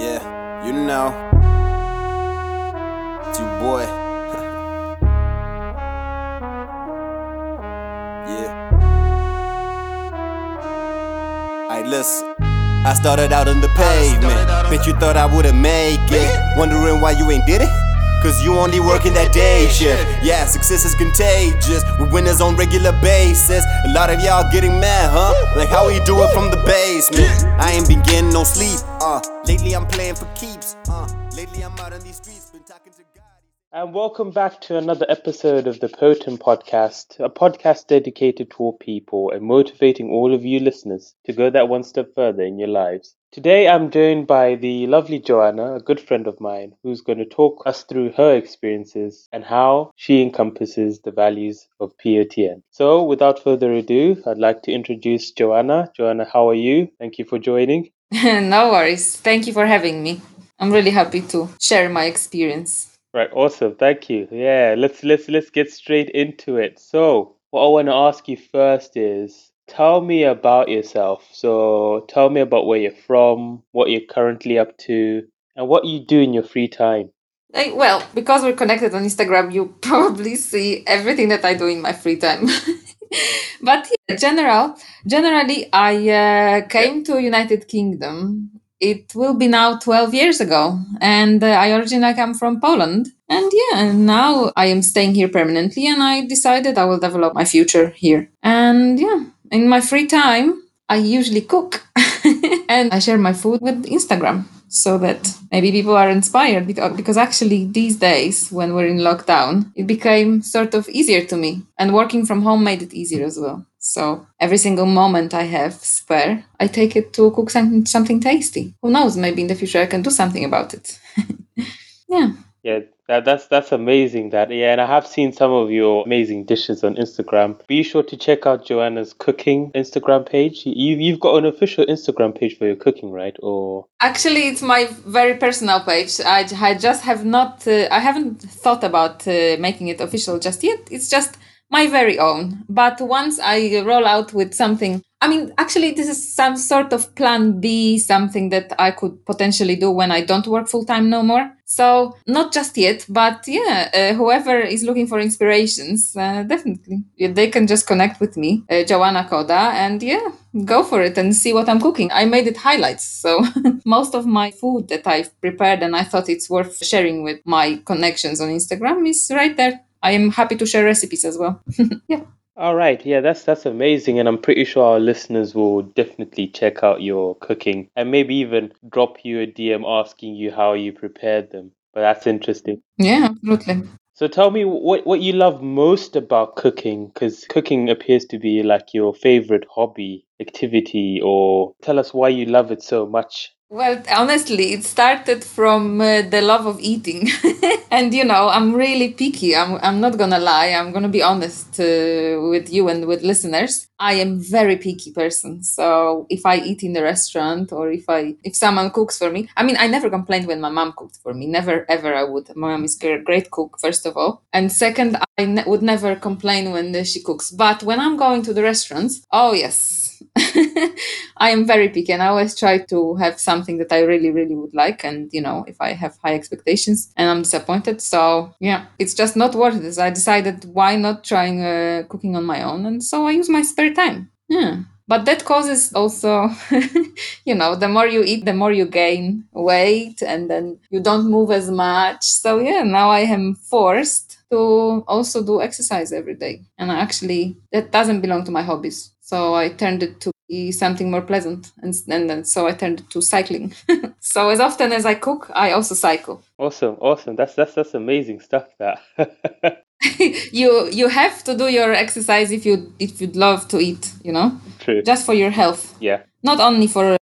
Yeah, you know. It's your boy. yeah. Alright, listen. I started out on the pavement. Bet you thought I wouldn't make it. Wondering why you ain't did it? Cause you only working that day shift. Yeah, success is contagious. We winners on regular basis. A lot of y'all getting mad, huh? Like how we do it from the basement. I ain't been getting no sleep. Uh, lately I'm playing for keeps. Uh, lately I'm out on these streets, been talking to God. And welcome back to another episode of the Potent Podcast, a podcast dedicated to all people and motivating all of you listeners to go that one step further in your lives. Today I'm joined by the lovely Joanna, a good friend of mine, who's going to talk us through her experiences and how she encompasses the values of POTN. So without further ado, I'd like to introduce Joanna. Joanna, how are you? Thank you for joining. no worries. Thank you for having me. I'm really happy to share my experience. Right, awesome. Thank you. Yeah, let's let's let's get straight into it. So, what I want to ask you first is tell me about yourself. So, tell me about where you're from, what you're currently up to, and what you do in your free time. Like, well, because we're connected on Instagram, you probably see everything that I do in my free time. but yeah, general, generally, I uh, came to United Kingdom. It will be now 12 years ago, and uh, I originally come from Poland. And yeah, now I am staying here permanently, and I decided I will develop my future here. And yeah, in my free time, I usually cook and I share my food with Instagram so that maybe people are inspired because, because actually these days when we're in lockdown it became sort of easier to me. And working from home made it easier as well. So every single moment i have spare i take it to cook something, something tasty. Who knows? Maybe in the future i can do something about it. Yeah. Yeah, that, that's that's amazing. That yeah, and I have seen some of your amazing dishes on Instagram. Be sure to check out Joanna's cooking Instagram page. You you've got an official Instagram page for your cooking, right? Or actually, it's my very personal page. I, I just have not. Uh, I haven't thought about uh, making it official just yet. It's just my very own. But once I roll out with something, I mean, actually, this is some sort of plan B, something that I could potentially do when I don't work full time no more. So, not just yet, but yeah, uh, whoever is looking for inspirations, uh, definitely. They can just connect with me, uh, Joanna Koda, and yeah, go for it and see what I'm cooking. I made it highlights. So, most of my food that I've prepared and I thought it's worth sharing with my connections on Instagram is right there. I am happy to share recipes as well. yeah. All right, yeah, that's that's amazing, and I'm pretty sure our listeners will definitely check out your cooking and maybe even drop you a DM asking you how you prepared them. But that's interesting. Yeah, absolutely. So tell me what what you love most about cooking, because cooking appears to be like your favorite hobby activity, or tell us why you love it so much. Well, honestly, it started from uh, the love of eating. and you know, I'm really picky. I'm I'm not going to lie. I'm going to be honest uh, with you and with listeners. I am very picky person. So, if I eat in the restaurant or if I if someone cooks for me, I mean, I never complained when my mom cooked for me. Never ever I would. My mom is a great cook first of all. And second, I ne- would never complain when she cooks. But when I'm going to the restaurants, oh yes, I am very picky and I always try to have something that I really, really would like. And, you know, if I have high expectations and I'm disappointed. So, yeah, it's just not worth it. I decided why not trying uh, cooking on my own. And so I use my spare time. Yeah. But that causes also, you know, the more you eat, the more you gain weight and then you don't move as much. So, yeah, now I am forced to also do exercise every day. And actually, that doesn't belong to my hobbies. So I turned it to be something more pleasant, and, and then so I turned it to cycling. so as often as I cook, I also cycle. Awesome, awesome. That's that's that's amazing stuff. That you you have to do your exercise if you if you'd love to eat. You know, true. Just for your health. Yeah. Not only for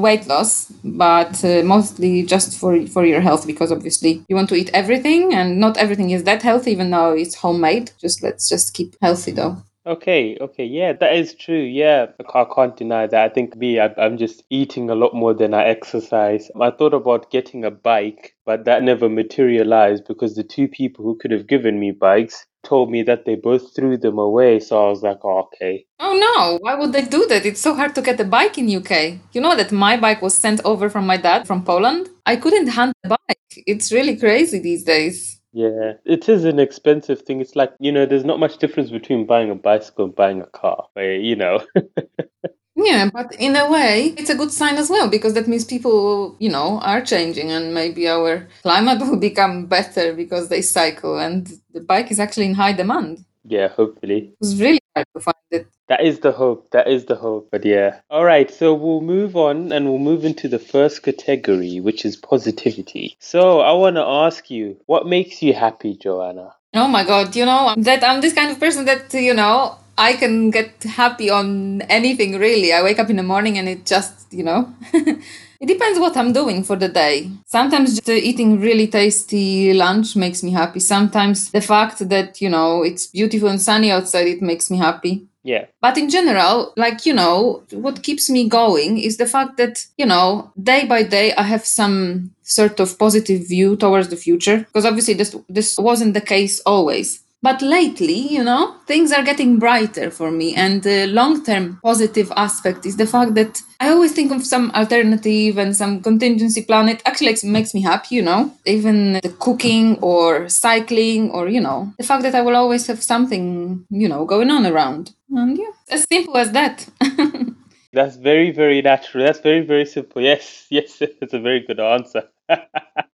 weight loss, but uh, mostly just for for your health because obviously you want to eat everything, and not everything is that healthy, even though it's homemade. Just let's just keep healthy though. Okay, okay, yeah, that is true. Yeah, I can't deny that. I think me, I, I'm just eating a lot more than I exercise. I thought about getting a bike, but that never materialized because the two people who could have given me bikes told me that they both threw them away. So I was like, oh, okay. Oh no, why would they do that? It's so hard to get a bike in UK. You know that my bike was sent over from my dad from Poland? I couldn't hand the bike. It's really crazy these days. Yeah, it is an expensive thing. It's like, you know, there's not much difference between buying a bicycle and buying a car, where, you know. Yeah, but in a way, it's a good sign as well because that means people, you know, are changing and maybe our climate will become better because they cycle and the bike is actually in high demand. Yeah, hopefully. It's really hard to find it. That is the hope. That is the hope. But yeah. All right. So we'll move on and we'll move into the first category, which is positivity. So I want to ask you, what makes you happy, Joanna? Oh my God, you know, that I'm this kind of person that, you know, I can get happy on anything really. I wake up in the morning and it just, you know, it depends what I'm doing for the day. Sometimes just eating really tasty lunch makes me happy. Sometimes the fact that, you know, it's beautiful and sunny outside, it makes me happy. Yeah. But in general, like, you know, what keeps me going is the fact that, you know, day by day I have some sort of positive view towards the future. Because obviously this this wasn't the case always. But lately, you know, things are getting brighter for me. And the long term positive aspect is the fact that I always think of some alternative and some contingency plan. It actually makes me happy, you know, even the cooking or cycling or, you know, the fact that I will always have something, you know, going on around. And yeah, as simple as that. That's very, very natural. That's very, very simple. Yes, yes, it's a very good answer.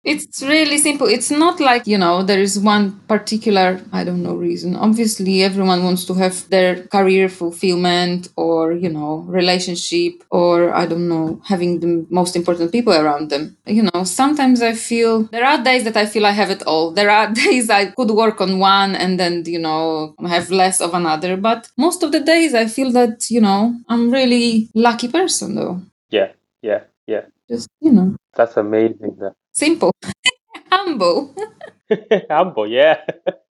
It's really simple. It's not like, you know, there is one particular, I don't know, reason. Obviously, everyone wants to have their career fulfillment or, you know, relationship or, I don't know, having the most important people around them. You know, sometimes I feel there are days that I feel I have it all. There are days I could work on one and then, you know, have less of another. But most of the days I feel that, you know, I'm really lucky person though. Yeah, yeah, yeah. Just, you know. That's amazing. That Simple. Humble. Humble, yeah.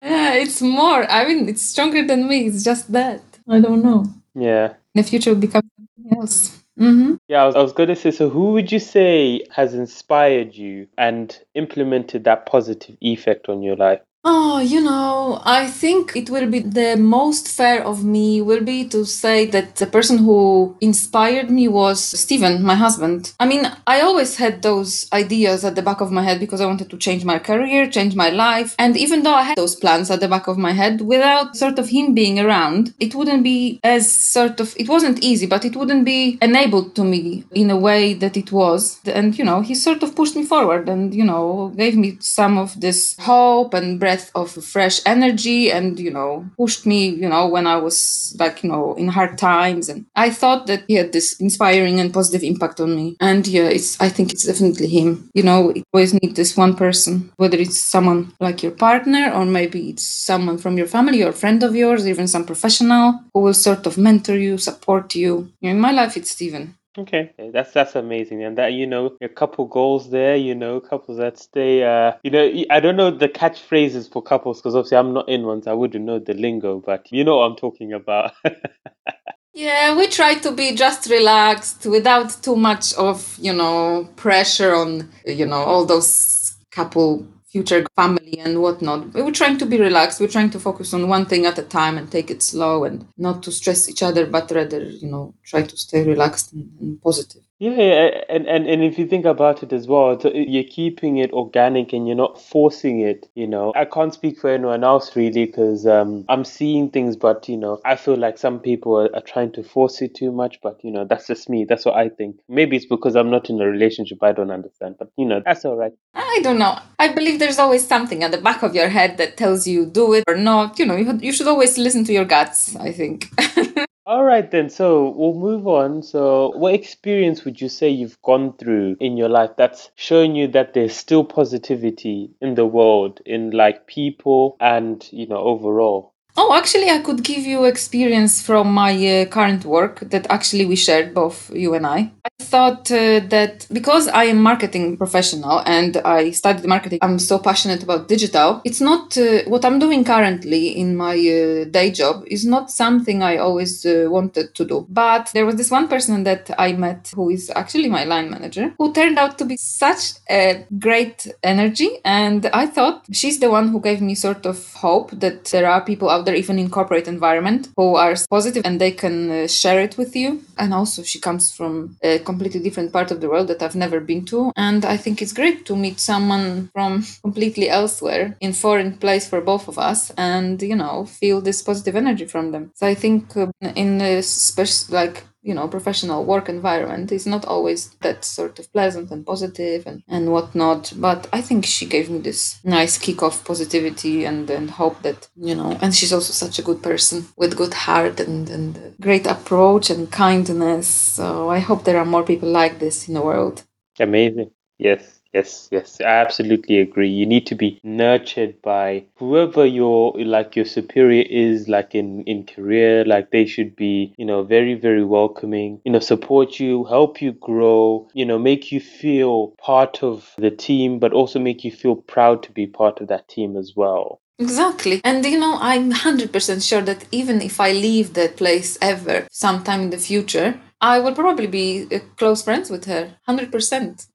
yeah, it's more. I mean, it's stronger than me. It's just that. I don't know. Yeah. In the future, will become something else. Mm-hmm. Yeah, I was, I was going to say, so who would you say has inspired you and implemented that positive effect on your life? Oh, you know, I think it will be the most fair of me will be to say that the person who inspired me was Stephen, my husband. I mean, I always had those ideas at the back of my head because I wanted to change my career, change my life. And even though I had those plans at the back of my head, without sort of him being around, it wouldn't be as sort of, it wasn't easy, but it wouldn't be enabled to me in a way that it was. And, you know, he sort of pushed me forward and, you know, gave me some of this hope and breath breath of fresh energy and you know pushed me you know when i was like you know in hard times. And i thought that he had this inspiring and positive impact on me. And yeah it's i think it's definitely him. You know you always need this one person whether it's someone like your partner or maybe it's someone from your family or friend of yours even some professional who will sort of mentor you support you. In my life it's steven Okay, that's that's amazing, and that you know a couple goals there, you know, couples that stay. Uh, you know, I don't know the catchphrases for couples because obviously I'm not in ones, so I wouldn't know the lingo, but you know what I'm talking about. yeah, we try to be just relaxed without too much of you know pressure on you know all those couple future family and whatnot. We were trying to be relaxed. We're trying to focus on one thing at a time and take it slow and not to stress each other, but rather, you know, try to stay relaxed and, and positive. Yeah, and, and and if you think about it as well, you're keeping it organic and you're not forcing it. You know, I can't speak for anyone else really because um, I'm seeing things, but you know, I feel like some people are, are trying to force it too much. But you know, that's just me. That's what I think. Maybe it's because I'm not in a relationship. I don't understand, but you know, that's all right. I don't know. I believe there's always something at the back of your head that tells you do it or not. You know, you, you should always listen to your guts. I think. All right, then. So we'll move on. So, what experience would you say you've gone through in your life that's shown you that there's still positivity in the world, in like people and, you know, overall? Oh, actually, I could give you experience from my uh, current work that actually we shared, both you and I. I thought uh, that because I am marketing professional and I studied marketing, I'm so passionate about digital. It's not uh, what I'm doing currently in my uh, day job is not something I always uh, wanted to do. But there was this one person that I met who is actually my line manager who turned out to be such a great energy. And I thought she's the one who gave me sort of hope that there are people out even in corporate environment, who are positive and they can uh, share it with you. And also, she comes from a completely different part of the world that I've never been to. And I think it's great to meet someone from completely elsewhere in foreign place for both of us, and you know, feel this positive energy from them. So I think uh, in a special like you know professional work environment is not always that sort of pleasant and positive and and whatnot but i think she gave me this nice kick of positivity and and hope that you know and she's also such a good person with good heart and and great approach and kindness so i hope there are more people like this in the world Amazing. Yes. Yes, yes, I absolutely agree. You need to be nurtured by whoever your like your superior is, like in in career. Like they should be, you know, very very welcoming. You know, support you, help you grow. You know, make you feel part of the team, but also make you feel proud to be part of that team as well. Exactly. And you know, I'm 100% sure that even if I leave that place ever sometime in the future, I will probably be uh, close friends with her. 100%.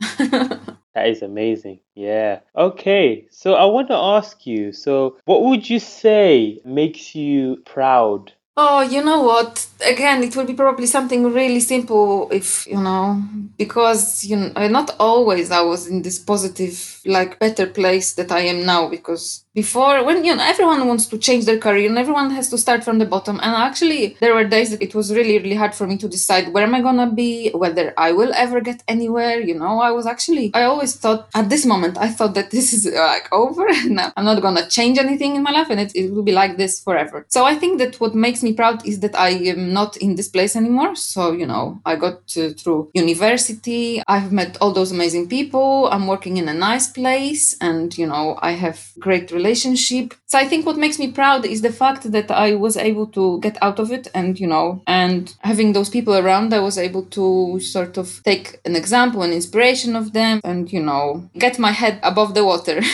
That is amazing. Yeah. Okay. So I want to ask you so, what would you say makes you proud? Oh, you know what? Again, it will be probably something really simple if, you know, because, you know, not always I was in this positive, like, better place that I am now. Because before, when, you know, everyone wants to change their career and everyone has to start from the bottom. And actually, there were days that it was really, really hard for me to decide where am I gonna be, whether I will ever get anywhere. You know, I was actually, I always thought at this moment, I thought that this is like over. now I'm not gonna change anything in my life and it, it will be like this forever. So I think that what makes me proud is that I am not in this place anymore. So, you know, I got to, through university, I've met all those amazing people, I'm working in a nice place, and, you know, I have great relationship. So I think what makes me proud is the fact that I was able to get out of it and, you know, and having those people around, I was able to sort of take an example, an inspiration of them, and, you know, get my head above the water.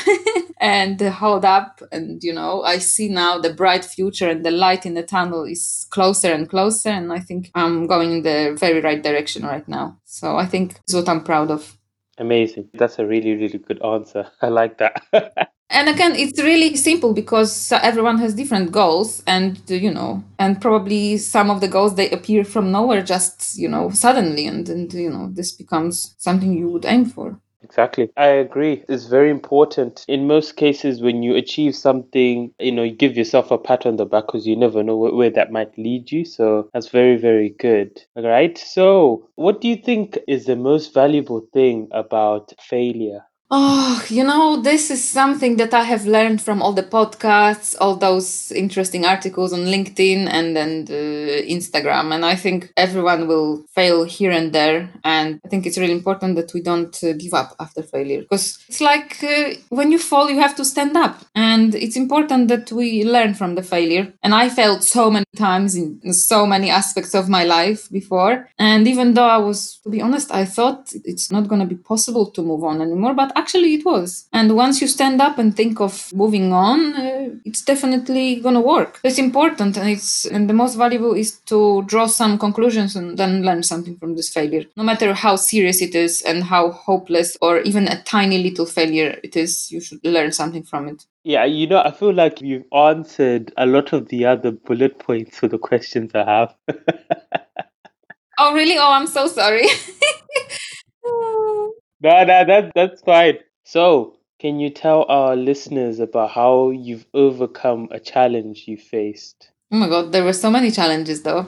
and hold up and you know i see now the bright future and the light in the tunnel is closer and closer and i think i'm going in the very right direction right now so i think it's what i'm proud of Amazing. That's a really, really good answer. I like that. and again it's really simple because everyone has different goals and uh, you know and probably some of the goals they appear from nowhere just you know suddenly and and you know this becomes something you would aim for Exactly. I agree. It's very important. In most cases, when you achieve something, you know, you give yourself a pat on the back because you never know where, where that might lead you. So that's very, very good. All right. So, what do you think is the most valuable thing about failure? Oh, you know, this is something that I have learned from all the podcasts, all those interesting articles on LinkedIn and and uh, Instagram, and I think everyone will fail here and there. And I think it's really important that we don't uh, give up after failure because it's like uh, when you fall, you have to stand up, and it's important that we learn from the failure. And I failed so many times in so many aspects of my life before, and even though I was, to be honest, I thought it's not going to be possible to move on anymore, but actually it was. And once you stand up and think of moving on, uh, it's definitely gonna work. It's important, and it's and the most valuable is to draw some conclusions and then learn something from this failure. No matter how serious it is and how hopeless or even a tiny little failure it is, you should learn something from it. Yeah, you know, I feel like you've answered a lot of the other bullet points for the questions I have. oh, really? Oh, I'm so sorry. No, no, that that's fine. So, can you tell our listeners about how you've overcome a challenge you faced? Oh my god, there were so many challenges though.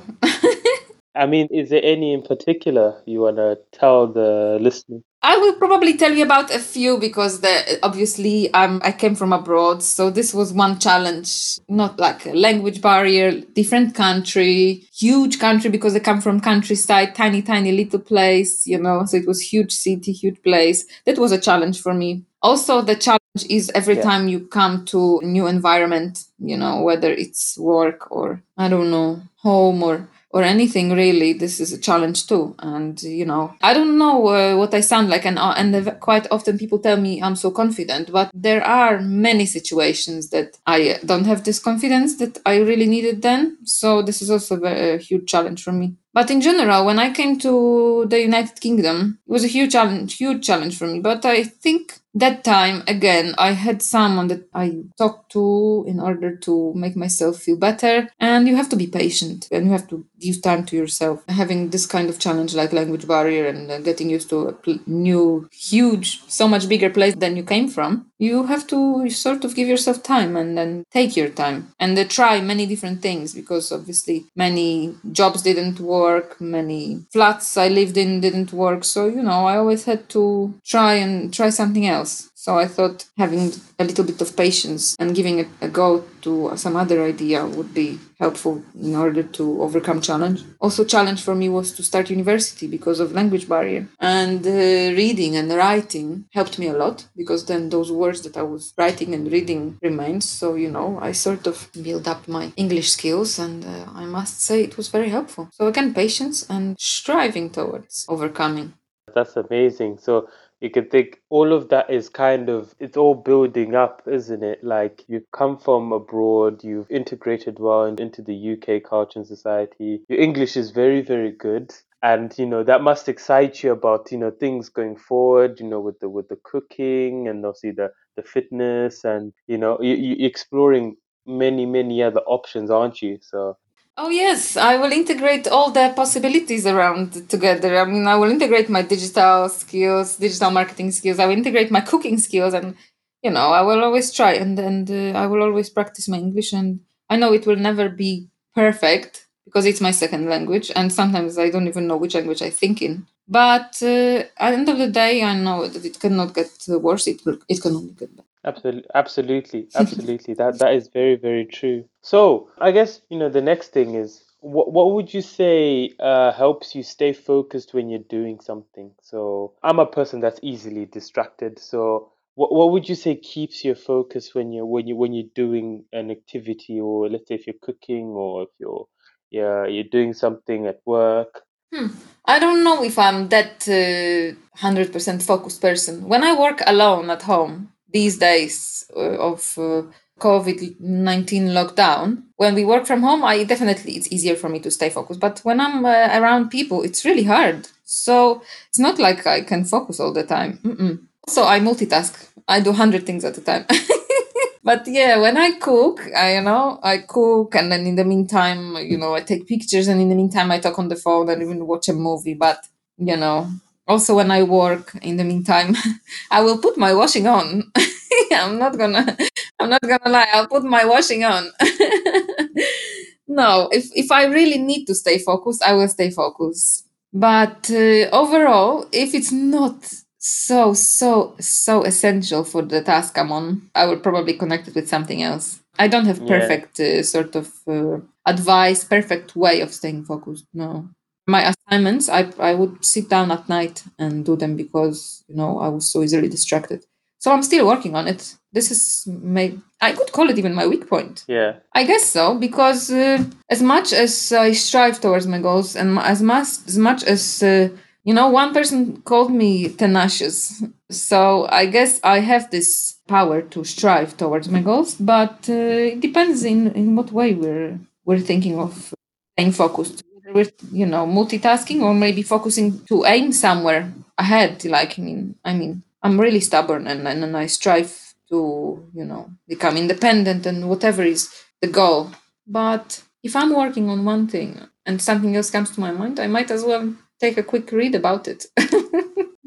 I mean, is there any in particular you want to tell the listeners? I will probably tell you about a few because the, obviously um, I came from abroad, so this was one challenge. Not like a language barrier, different country, huge country because I come from countryside, tiny, tiny little place, you know. So it was huge city, huge place. That was a challenge for me. Also, the challenge is every yeah. time you come to a new environment, you know, whether it's work or I don't know, home or or anything really this is a challenge too. And you know i don't know uh, what i sound like and uh, and quite often people tell me i'm so confident but there are many situations that i don't have this confidence that i really needed then. So this is also a, a huge challenge for me. But in general, when I came to the United Kingdom, it was a huge challenge, huge challenge for me. But I think that time again, I had someone that I talked to in order to make myself feel better. And you have to be patient and you have to give time to yourself. Having this kind of challenge like language barrier and uh, getting used to a new, huge, so much bigger place than you came from, you have to sort of give yourself time and then take your time and uh, try many different things because obviously many jobs didn't work, many flats I lived in didn't work. So, you know, I always had to try and try something else. So I thought having a little bit of patience and giving it a go to some other idea would be helpful in order to overcome challenge. Also, challenge for me was to start university because of language barrier and uh, reading and writing helped me a lot because then those words that I was writing and reading remained. So you know, I sort of built up my English skills, and uh, I must say it was very helpful. So again, patience and striving towards overcoming. That's amazing. So you can think all of that is kind of it's all building up isn't it? Like you've come from abroad you've integrated well into the uk culture and society. Your english is very very good. And you know that must excite you about you know things going forward you know with the with the cooking and obviously the the fitness and you know you, you exploring many many other options aren't you? So Oh yes, I will integrate all the possibilities around together. I mean, I will integrate my digital skills, digital marketing skills. I will integrate my cooking skills, and you know, I will always try and and uh, I will always practice my English. And I know it will never be perfect because it's my second language, and sometimes I don't even know which language I think in. But uh, at the end of the day, I know that it cannot get worse. It will. It can only get better. Absolutely, absolutely, absolutely. that that is very, very true. So I guess you know the next thing is what what would you say uh, helps you stay focused when you're doing something? So I'm a person that's easily distracted. So what what would you say keeps your focus when you're when you when you're doing an activity, or let's say if you're cooking, or if you're yeah you're doing something at work? Hmm. I don't know if I'm that uh, hundred uh, percent focused person. When I work alone at home, these days uh, of uh, COVID 19 lockdown, when we work from home, I definitely, it's easier for me to stay focused. But when I'm uh, around people, it's really hard. So it's not like I can focus all the time. Mm-mm. So I multitask, I do 100 things at a time. but yeah, when I cook, I, you know, I cook and then in the meantime, you know, I take pictures and in the meantime, I talk on the phone and even watch a movie. But, you know, also when i work in the meantime i will put my washing on. I'm not gonna i'm not gonna lie i'll put my washing on. No if if i really need to stay focused i will stay focused. But uh, overall if it's not so so so essential for the task i'm on i will probably connect it with something else. I don't have perfect yeah. uh, sort of uh, advice perfect way of staying focused no my assignments I, I would sit down at night and do them because you know i was so easily distracted. So i'm still working on it. This is my i could call it even my weak point. Yeah. I guess so because uh, as much as i strive towards my goals and as much as much as uh, you know one person called me tenacious so i guess i have this power to strive towards my goals but uh, it depends in in what way we're we're thinking of staying focused with you know multitasking or maybe focusing to aim somewhere ahead like i mean i mean i'm really stubborn and, and, and i strive to you know become independent and whatever is the goal. But if i'm working on one thing and something else comes to my mind i might as well take a quick read about it.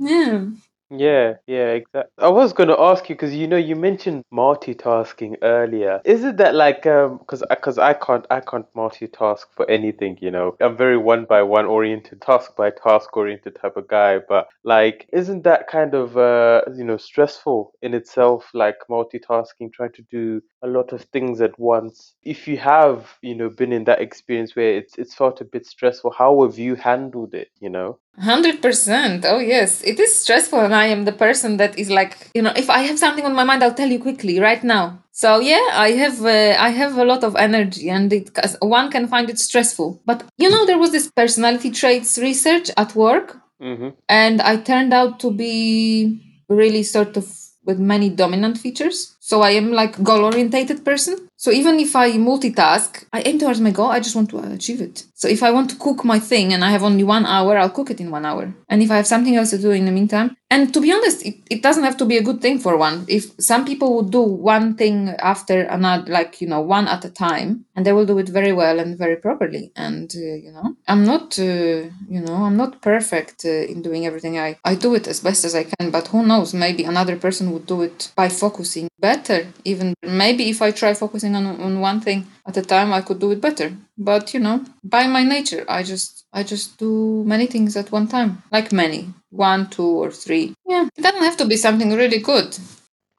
Yeah Yeah, yeah, exactly. I was going to ask you because you know you mentioned multitasking earlier. Is it that like um because because I can't I can't multitask for anything, you know. I'm very one by one oriented, task by task oriented type of guy, but like isn't that kind of uh you know stressful in itself like multitasking trying to do a lot of things at once? If you have, you know, been in that experience where it's it's felt a bit stressful, how have you handled it, you know? 100%. Oh, yes. It is stressful, and I am the person that is like, you know, if I have something on my mind, I'll tell you quickly right now. So yeah, I have uh, I have a lot of energy, and it one can find it stressful. But you know, there was this personality traits research at work, Mm-hmm. and I turned out to be really sort of with many dominant features. So I am like goal orientated person. So even if I multitask, I aim towards my goal. I just want to achieve it. So if I want to cook my thing and I have only one hour, I'll cook it in one hour. And if I have something else to do in the meantime, and to be honest, it, it doesn't have to be a good thing for one. If some people would do one thing after another, like, you know, one at a time, and they will do it very well and very properly. And, uh, you know, I'm not, uh, you know, I'm not perfect uh, in doing everything. I, I do it as best as I can, but who knows, maybe another person would do it by focusing better. Better even maybe if I try focusing on, on one thing at a time, I could do it better. But, you know, by my nature, I just I just do many things at one time, like many, one, two, or three. Yeah, it doesn't have to be something really good.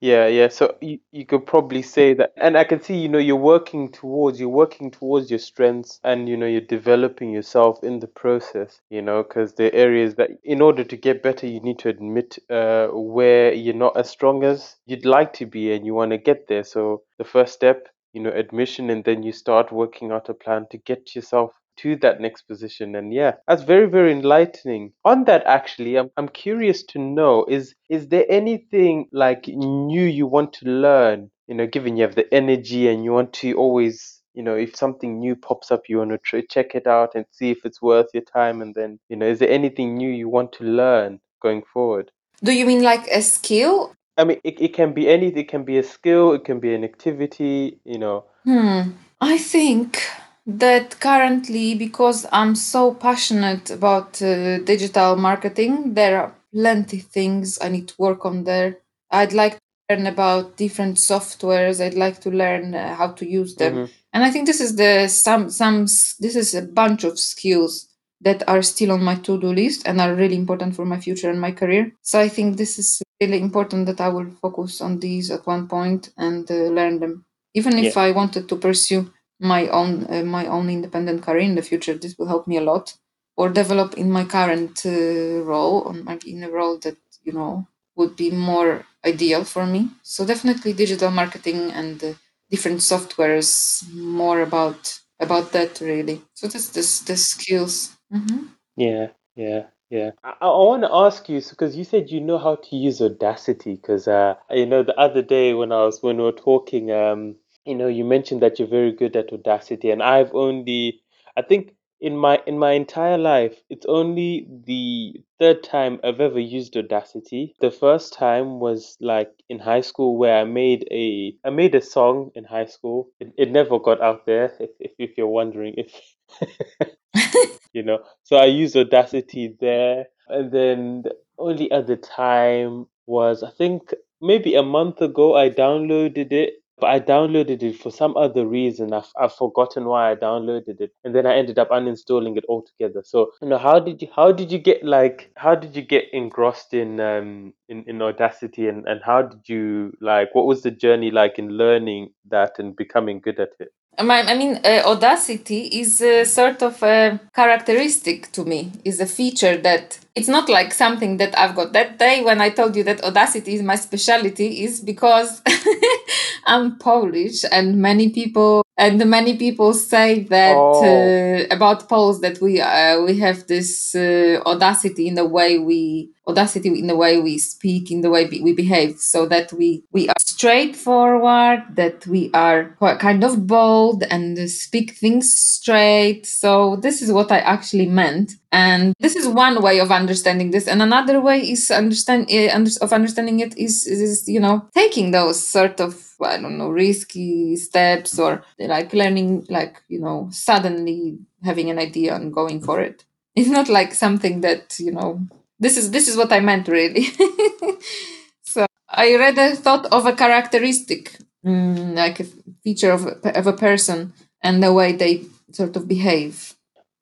Yeah, yeah. So you, you could probably say that, and I can see, you know, you're working towards, you're working towards your strengths, and you know, you're developing yourself in the process. You know, because the areas that, in order to get better, you need to admit uh, where you're not as strong as you'd like to be, and you want to get there. So the first step, you know, admission, and then you start working out a plan to get yourself to that next position. And yeah that's very very enlightening. On that actually i'm, I'm curious to know is is there anything like new you want to learn? You know given you have the energy and you want to always you know if something new pops up you want to try, check it out and see if it's worth your time. And then you know is there anything new you want to learn going forward? Do you mean like a skill? I mean it, it can be anything it can be a skill it can be an activity you know. Hmm. I think that currently because i'm so passionate about uh, digital marketing there are plenty things i need to work on there. I'd like to learn about different softwares. I'd like to learn uh, how to use them. Mhm. and i think this is the some some this is a bunch of skills that are still on my to-do list and are really important for my future and my career. So i think this is really important that i will focus on these at one point and uh, learn them even if i wanted to pursue my own uh, my own independent career in the future this will help me a lot or develop in my current uh, role or maybe in a role that you know would be more ideal for me so definitely digital marketing and uh, different softwares more about about that really so that's this the skills hmm Yeah, yeah, yeah. I, I want to ask you because you said you know how to use Audacity. Because uh, you know, the other day when I was when we were talking, um, you know, you mentioned that you're very good at Audacity, and I've only, I think, in my in my entire life, it's only the third time I've ever used Audacity. The first time was like in high school where I made a I made a song in high school. It, it never got out there. If if, if you're wondering if. you know. So I used Audacity there, and then the only other time was I think maybe a month ago I downloaded it, but I downloaded it for some other reason. I've I've forgotten why I downloaded it, and then I ended up uninstalling it altogether. So you know, how did you how did you get like how did you get engrossed in um in, in Audacity, and and how did you like what was the journey like in learning that and becoming good at it? Um, I mean, uh, audacity is a sort of a characteristic to me, is a feature that it's not like something that I've got. That day when I told you that audacity is my specialty is because I'm Polish and many people and many people say that Oh. uh, about Poles that we uh, we have this uh, audacity in the way we audacity in the way we speak in the way we behave so that we we are straightforward that we are quite kind of bold and speak things straight so this is what i actually meant and this is one way of understanding this and another way is understand uh, of understanding it is, is you know taking those sort of i don't know risky steps or like learning like you know suddenly having an idea and going for it it's not like something that you know this is this is what I meant really. so I rather thought of a characteristic, mm, like a feature of a, of a person and the way they sort of behave.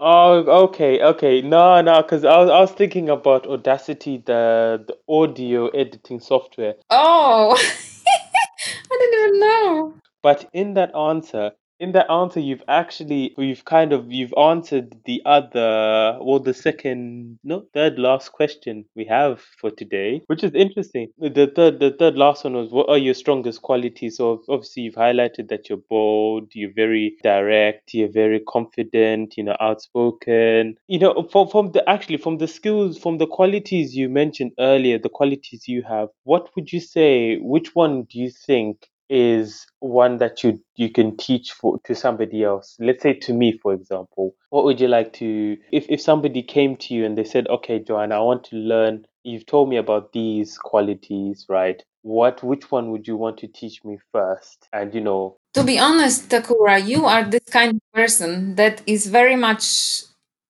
Oh, okay, okay. No, no, because I was, I was thinking about Audacity, the the audio editing software. Oh, I didn't even know. But in that answer, in that answer you've actually you've kind of you've answered the other well the second no third last question we have for today which is interesting. The third the third last one was what are your strongest qualities? So obviously you've highlighted that you're bold you're very direct you're very confident you know outspoken. You know from, from the actually from the skills from the qualities you mentioned earlier the qualities you have what would you say which one do you think is one that you you can teach for to somebody else. Let's say to me for example what would you like to if if somebody came to you and they said okay joanna i want to learn you've told me about these qualities right? What which one would you want to teach me first? And you know to be honest takura you are this kind of person that is very much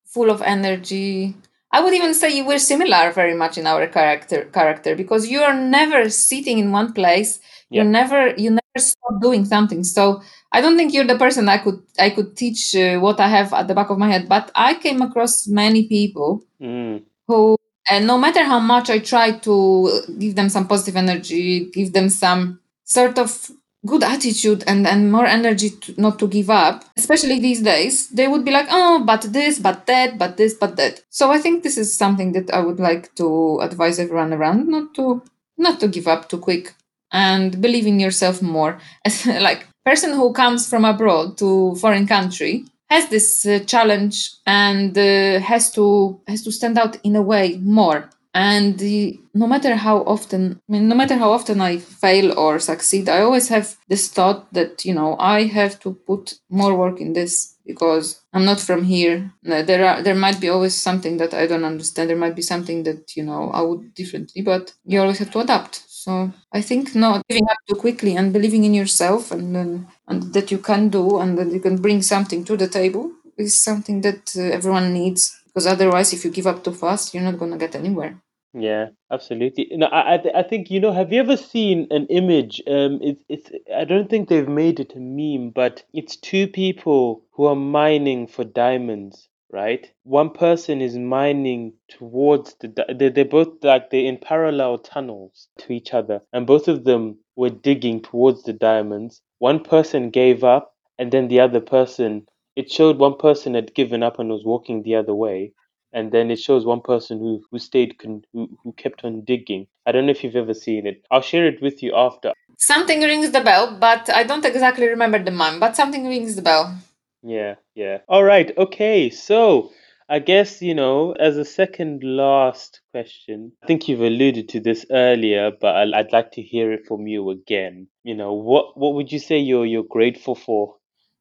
full of energy I would even say you were similar very much in our character character because you are never sitting in one place. You're never you never stop doing something. So i don't think you're the person i could i could teach uh, what i have at the back of my head but i came across many people mm. who and no matter how much i try to give them some positive energy give them some sort of good attitude and and more energy to, not to give up. Especially these days they would be like oh but this but that but this but that. So i think this is something that i would like to advise everyone around not to not to give up too quick. And believe in yourself more. Like person who comes from abroad to foreign country has this uh, challenge and uh, has to has to stand out in a way more and the, no matter how often I mean, no matter how often i fail or succeed i always have this thought that you know i have to put more work in this because i'm not from here. There are there might be always something that i don't understand. There might be something that you know i would differently but you always have to adapt. So I think not giving up too quickly and believing in yourself and and that you can do and that you can bring something to the table is something that uh, everyone needs because otherwise if you give up too fast you're not going to get anywhere. Yeah, absolutely. No, I I, I think you know. Have you ever seen an image? Um, it's it's. I don't think they've made it a meme, but it's two people who are mining for diamonds, right? One person is mining towards the they they're both like they're in parallel tunnels to each other, and both of them were digging towards the diamonds. One person gave up, and then the other person. It showed one person had given up and was walking the other way, and then it shows one person who who stayed con- who who kept on digging. I don't know if you've ever seen it. I'll share it with you after. Something rings the bell, but I don't exactly remember the mime. But something rings the bell. Yeah, yeah. All right. Okay. So I guess, you know, as a second last question, I think you've alluded to this earlier, but I'd, I'd like to hear it from you again. You know, what what would you say you're you're grateful for?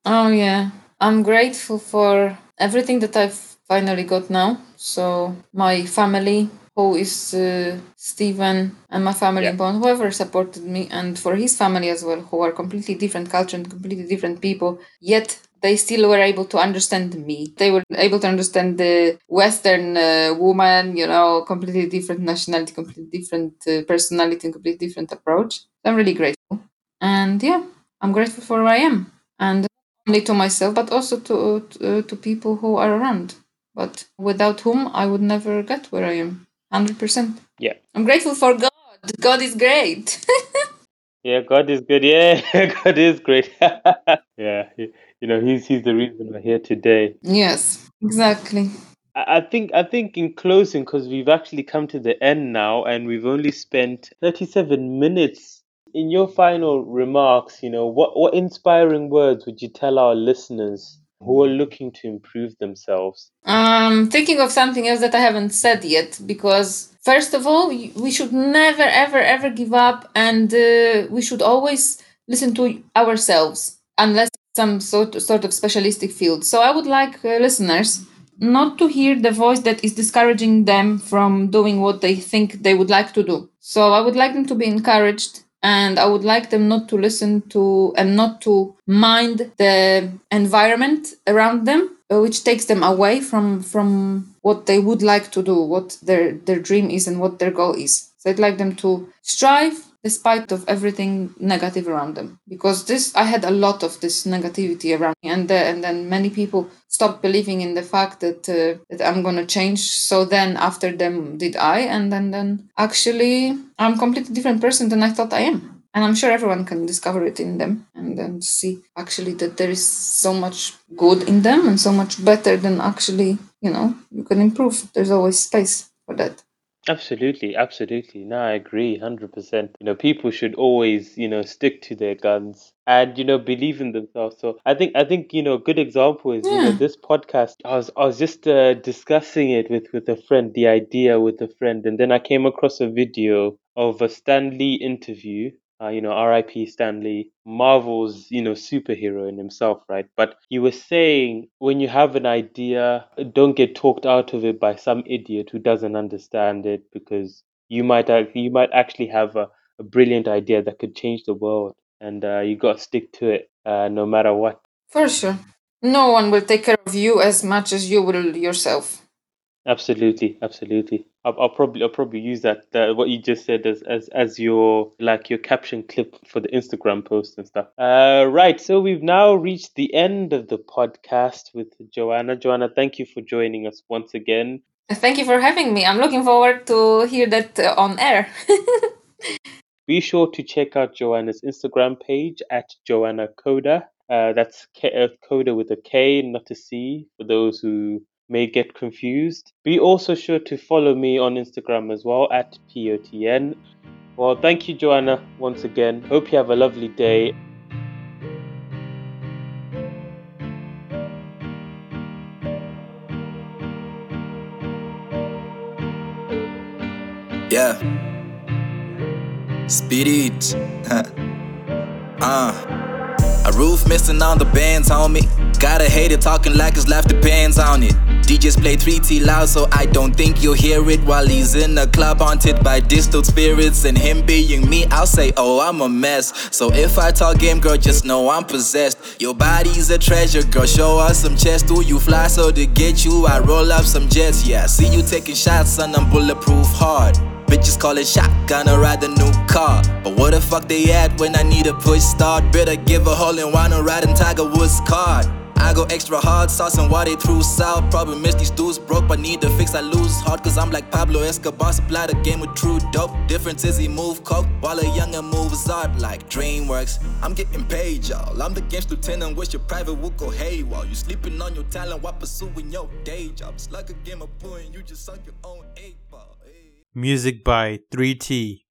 Oh yeah. I'm grateful for everything that I've finally got now. So my family, who is uh, Stephen and my family Yeah. in Poland, whoever supported me, and for his family as well, who are completely different culture and completely different people, yet they still were able to understand me. They were able to understand the Western uh, woman, you know, completely different nationality, completely different uh, personality, and completely different approach. I'm really grateful, and yeah, I'm grateful for where I am, and only to myself, but also to to, to people who are around. But without whom I would never get where I am. Hundred percent. Yeah. I'm grateful for God. God is great. Yeah, God is good. Yeah, God is great. yeah, you know, he's he's the reason we're here today. yes, exactly. I I think I think in closing, because we've actually come to the end now, and we've only spent 37 minutes. In your final remarks, you know, what what inspiring words would you tell our listeners who are looking to improve themselves? Um, thinking of something else that I haven't said yet, because first of all, we should never, ever, ever give up, and uh, we should always listen to ourselves, unless some sort sort of specialistic field. So I would like uh, listeners not to hear the voice that is discouraging them from doing what they think they would like to do. So I would like them to be encouraged and I would like them not to listen to and not to mind the environment around them, uh, which takes them away from from what they would like to do, what their their dream is, and what their goal is. So I'd like them to strive despite of everything negative around them. Because this i had a lot of this negativity around me. And, uh, and then many people stopped believing in the fact that uh, that i'm going to change. So then after them did i. And then then actually i'm completely different person than i thought i am. And i'm sure everyone can discover it in them. And then see actually that there is so much good in them and so much better than actually you know you can improve. There's always space for that Absolutely, absolutely. No, I agree, hundred percent. You know, people should always, you know, stick to their guns and you know believe in themselves. So I think, I think, you know, a good example is, you know, this podcast. I was, I was just uh, discussing it with with a friend, the idea with a friend, and then I came across a video of a Stan Lee interview. Uh, you know, R.I.P. Stan Lee, Marvel's, you know, superhero in himself, right? But he was saying when you have an idea, don't get talked out of it by some idiot who doesn't understand it because you might you might actually have a, a brilliant idea that could change the world, and uh, you got to stick to it uh, no matter what. for sure no one will take care of you as much as you will yourself Absolutely, absolutely. I'll, I'll probably I'll probably use that, that what you just said as as as your like your caption clip for the Instagram post and stuff. Uh, right. So we've now reached the end of the podcast with Joanna. Joanna, thank you for joining us once again. thank you for having me i'm looking forward to hear that uh, on air Be sure to check out Joanna's Instagram page at Joanna Koda. Uh, that's K- uh, Koda with a K, not a C, for those who may get confused. Be also sure to follow me on Instagram as well at POTN. Well, thank you, Joanna, once again. Hope you have a lovely day. Yeah. Speed it. uh. A roof missing on the bands, homie. Gotta hate it, talking like his life depends on it. DJs play 3T loud, so I don't think you'll hear it while he's in a club haunted by distilled spirits. And him being me, I'll say, Oh, I'm a mess. So if I talk game, girl, just know I'm possessed. Your body's a treasure, girl. Show us some chest. Do you fly so to get you? I roll up some jets, yeah. See you taking shots, son, I'm bulletproof hard. Bitches call it shotgun or ride the new car. But what the fuck they at when I need a push start? Better give a hole in one or in Tiger Woods card. I go extra hard, sauce and water through south. Probably miss these dudes broke, but need to fix. I lose hard, cause I'm like Pablo Escobar. Supply the game with true dope. Difference is he move coke, while a younger moves art like DreamWorks. I'm getting paid, y'all. I'm the game's lieutenant, wish your private would go hey while you sleeping on your talent while pursuing your day job. It's like a game of pool you just suck your own eight ball. Hey. Music by 3T.